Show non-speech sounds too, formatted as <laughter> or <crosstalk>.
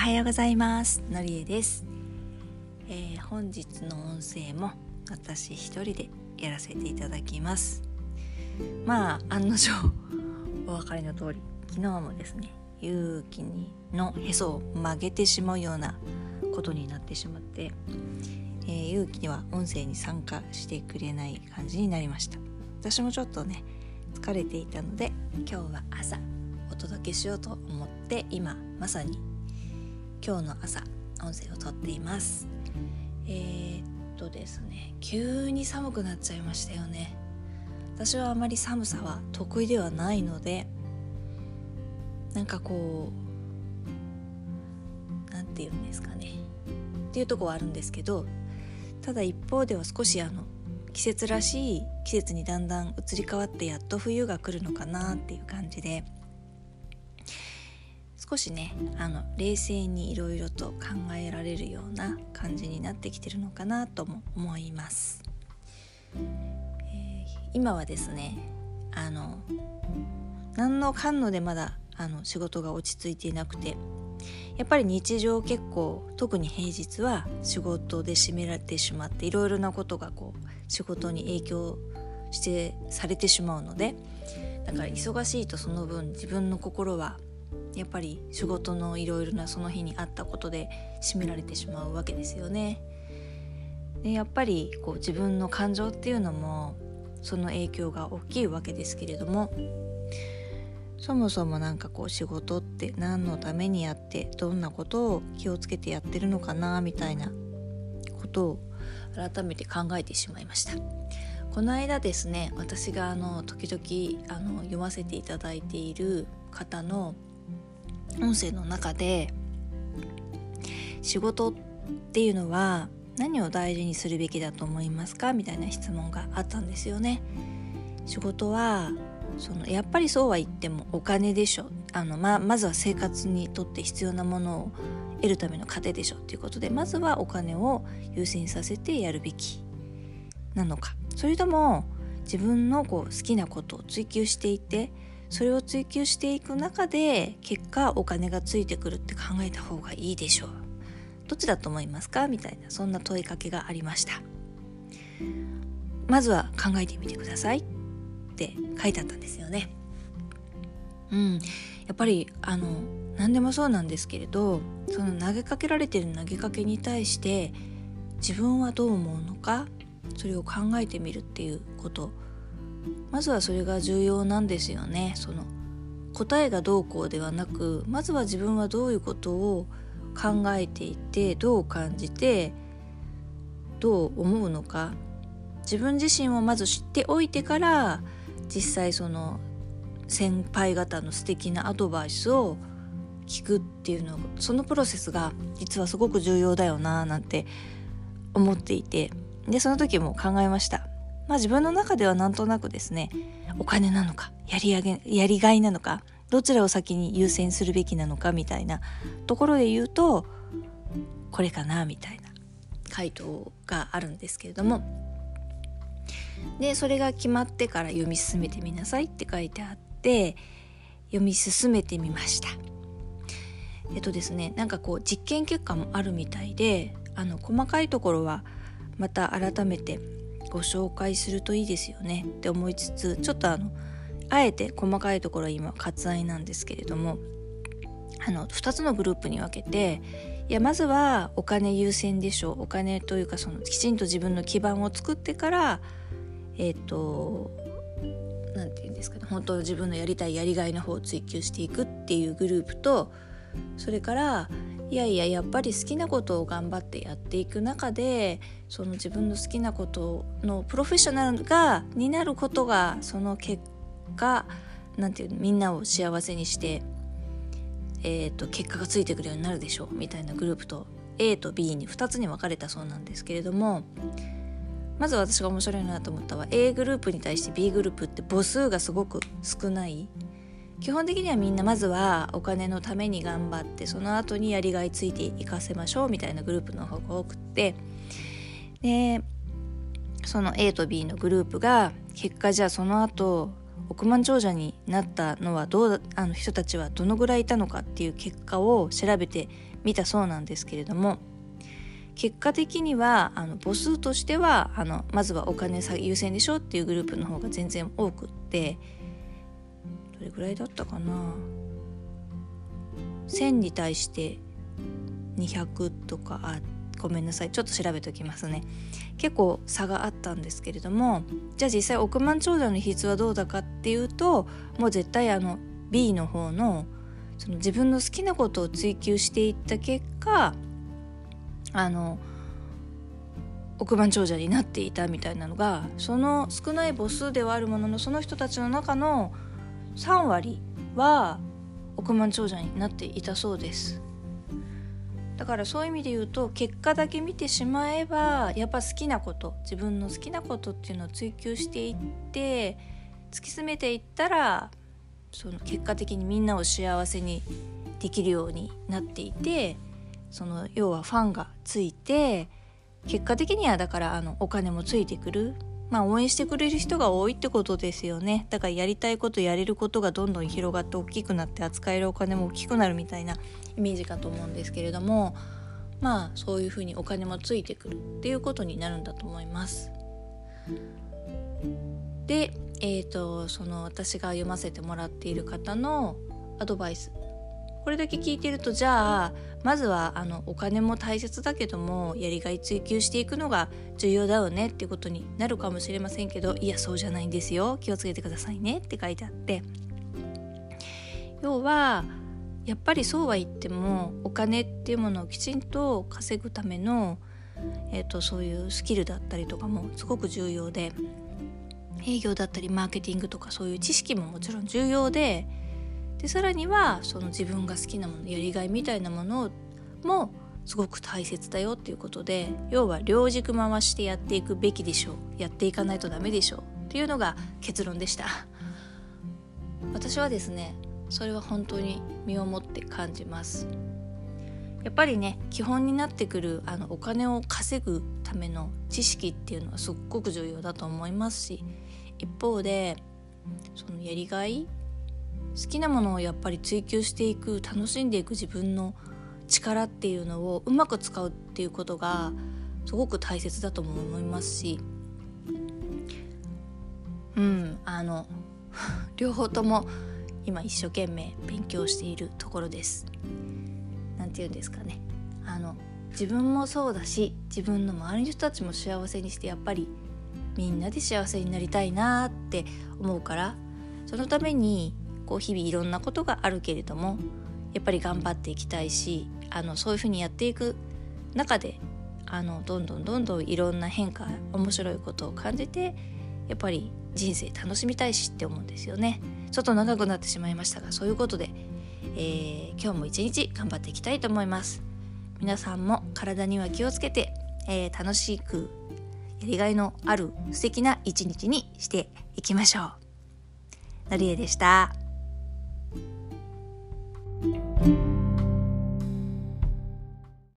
はようございます。のりえです、えー、本日の音声も私一人でやらせていただきます。まあ案の定お分かりの通り昨日もですね勇気にのへそを曲げてしまうようなことになってしまって、えー、勇気には音声に参加してくれない感じになりました。私もちょっとね疲れていたので今日は朝お届けしようと思って今まさに今日の朝音声をとっています。えー、っとですね急に寒くなっちゃいましたよね。私はあまり寒さは得意ではないのでなんかこう何て言うんですかね。っていうとこはあるんですけどただ一方では少しあの季節らしい季節にだんだん移り変わってやっと冬が来るのかなっていう感じで少しねあの冷静にいろいろと考えられるような感じになってきてるのかなとも思います。えー、今はですねあの何のかんのでまだあの仕事が落ち着いていなくてやっぱり日常結構特に平日は仕事で占められてしまっていろいろなことがこう仕事に影響してされてしまうのでだから忙しいとその分自分の心はやっぱり仕事のいろいろなその日にあったことで占められてしまうわけですよね。でやっぱりこう自分の感情っていうのもその影響が大きいわけですけれどもそもそも何かこう仕事って何のためにやってどんなことを気をつけてやってるのかなみたいなことを改めて考えてしまいましたこの間ですね私があの時々あの読ませていただいている方の音声の中で仕事っていうのは何を大事にするべきだと思いますか？みたいな質問があったんですよね。仕事はそのやっぱりそうは言ってもお金でしょ。あのままずは生活にとって必要なものを得るための糧でしょっていうことでまずはお金を優先させてやるべきなのか。それとも自分のこう好きなことを追求していてそれを追求していく中で結果お金がついてくるって考えた方がいいでしょう。どっちだと思いますか？みたいなそんな問いかけがありました。まずは考えてみてください。って書いてあったんですよね。うん。やっぱりあの何でもそうなんですけれどその投げかけられてる投げかけに対して自分はどう思うのか？それを考えてみるっていうことまずはそれが重要なんですよね。その答えがどうこうではなくまずは自分はどういうことを考えていてどう感じてどう思うのか。自分自身をまず知っておいてから実際その先輩方の素敵なアドバイスを聞くっていうのそのプロセスが実はすごく重要だよななんて思っていて。でその時も考えました。まあ自分の中ではなんとなくですねお金なのかやり上げやりがいなのかどちらを先に優先するべきなのかみたいなところで言うとこれかなみたいな回答があるんですけれども。でそれが決まってから読み進めてみなさいって書いてあって読み進めてみました。えっとですねなんかこう実験結果もあるみたいであの細かいところはまた改めてご紹介するといいですよねって思いつつちょっとあのあえて細かいところは今割愛なんですけれどもあの2つのグループに分けていやまずはお金優先でしょう。お金というかそのきちんと自分の基盤を作ってからえっ、ー、と何て言うんですかね。本当自分のやりたいやりがいの方を追求していくっていうグループとそれからいやいややっぱり好きなことを頑張ってやっていく中でその自分の好きなことのプロフェッショナルがになることがその結果なんていうみんなを幸せにして、えーと、結果がついてくるようになるでしょうみたいなグループと A と B に2つに分かれたそうなんですけれどもまず私が面白いなと思ったのは A グループに対して B グループって母数がすごく少ない。基本的にはみんなまずはお金のために頑張ってその後にやりがいついていかせましょうみたいなグループの方が多くってでその A と B のグループが結果じゃあその後億万長者になったのはどうあの人たちはどのぐらいいたのかっていう結果を調べてみたそうなんですけれども結果的にはあの母数としてはあのまずはお金優先でしょうっていうグループの方が全然多くってどれぐらいだったかな。1000に対して200とかあごめんなさい。ちょっと調べておきますね。結構差があったんですけれどもじゃあ実際億万長者の比率はどうだかっていうともう絶対あの B の方のその自分の好きなことを追求していった結果あの億万長者になっていたみたいなのがその少ない母数ではあるもののその人たちの中の3割は億万長者になっていたそうです。だからそういう意味で言うと結果だけ見てしまえばやっぱ好きなこと自分の好きなことっていうのを追求していって突き詰めていったらその結果的にみんなを幸せにできるようになっていてその要はファンがついて結果的にはだからあのお金もついてくる。まあ応援してくれる人が多いってことですよねだからやりたいことやれることがどんどん広がって大きくなって扱えるお金も大きくなるみたいなイメージかと思うんですけれどもまあそういうふうにお金もついてくるっていうことになるんだと思います。で、えーと、その私が読ませてもらっている方のアドバイスこれだけ聞いてるとじゃあまずはあのお金も大切だけどもやりがい追求していくのが重要だよねっていうことになるかもしれませんけどいやそうじゃないんですよ。気をつけてくださいねって書いてあって。要はやっぱりそうは言ってもお金っていうものをきちんと稼ぐための、えーと、そういうスキルだったりとかもすごく重要で営業だったりマーケティングとかそういう知識ももちろん重要ででさらにはその自分が好きなものやりがいみたいなものもすごく大切だよっていうことで要は両軸回してやっていくべきでしょう。やっていかないとダメでしょう。っていうのが結論でした。<laughs> 私はですねそれは本当に身をもって感じます。やっぱりね基本になってくるあのお金を稼ぐための知識っていうのはすっごく重要だと思いますし一方でそのやりがい好きなものをやっぱり追求していく楽しんでいく自分の力っていうのをうまく使うっていうことがすごく大切だとも思いますしうんあの <laughs> 両方とも今一生懸命勉強しているところです。なんて言うんですかねあの自分もそうだし自分の周りの人たちも幸せにしてやっぱりみんなで幸せになりたいなって思うからそのためにこう日々いろんなことがあるけれどもやっぱり頑張っていきたいしあのそういうふうにやっていく中であのどんどんどんどんいろんな変化面白いことを感じてやっぱり人生楽しみたいしって思うんですよね。ちょっと長くなってしまいましたがそういうことで、えー、今日も一日頑張っていきたいと思います。皆さんも体には気をつけて、えー、楽しくやりがいのある素敵な一日にしていきましょう。のりえでした。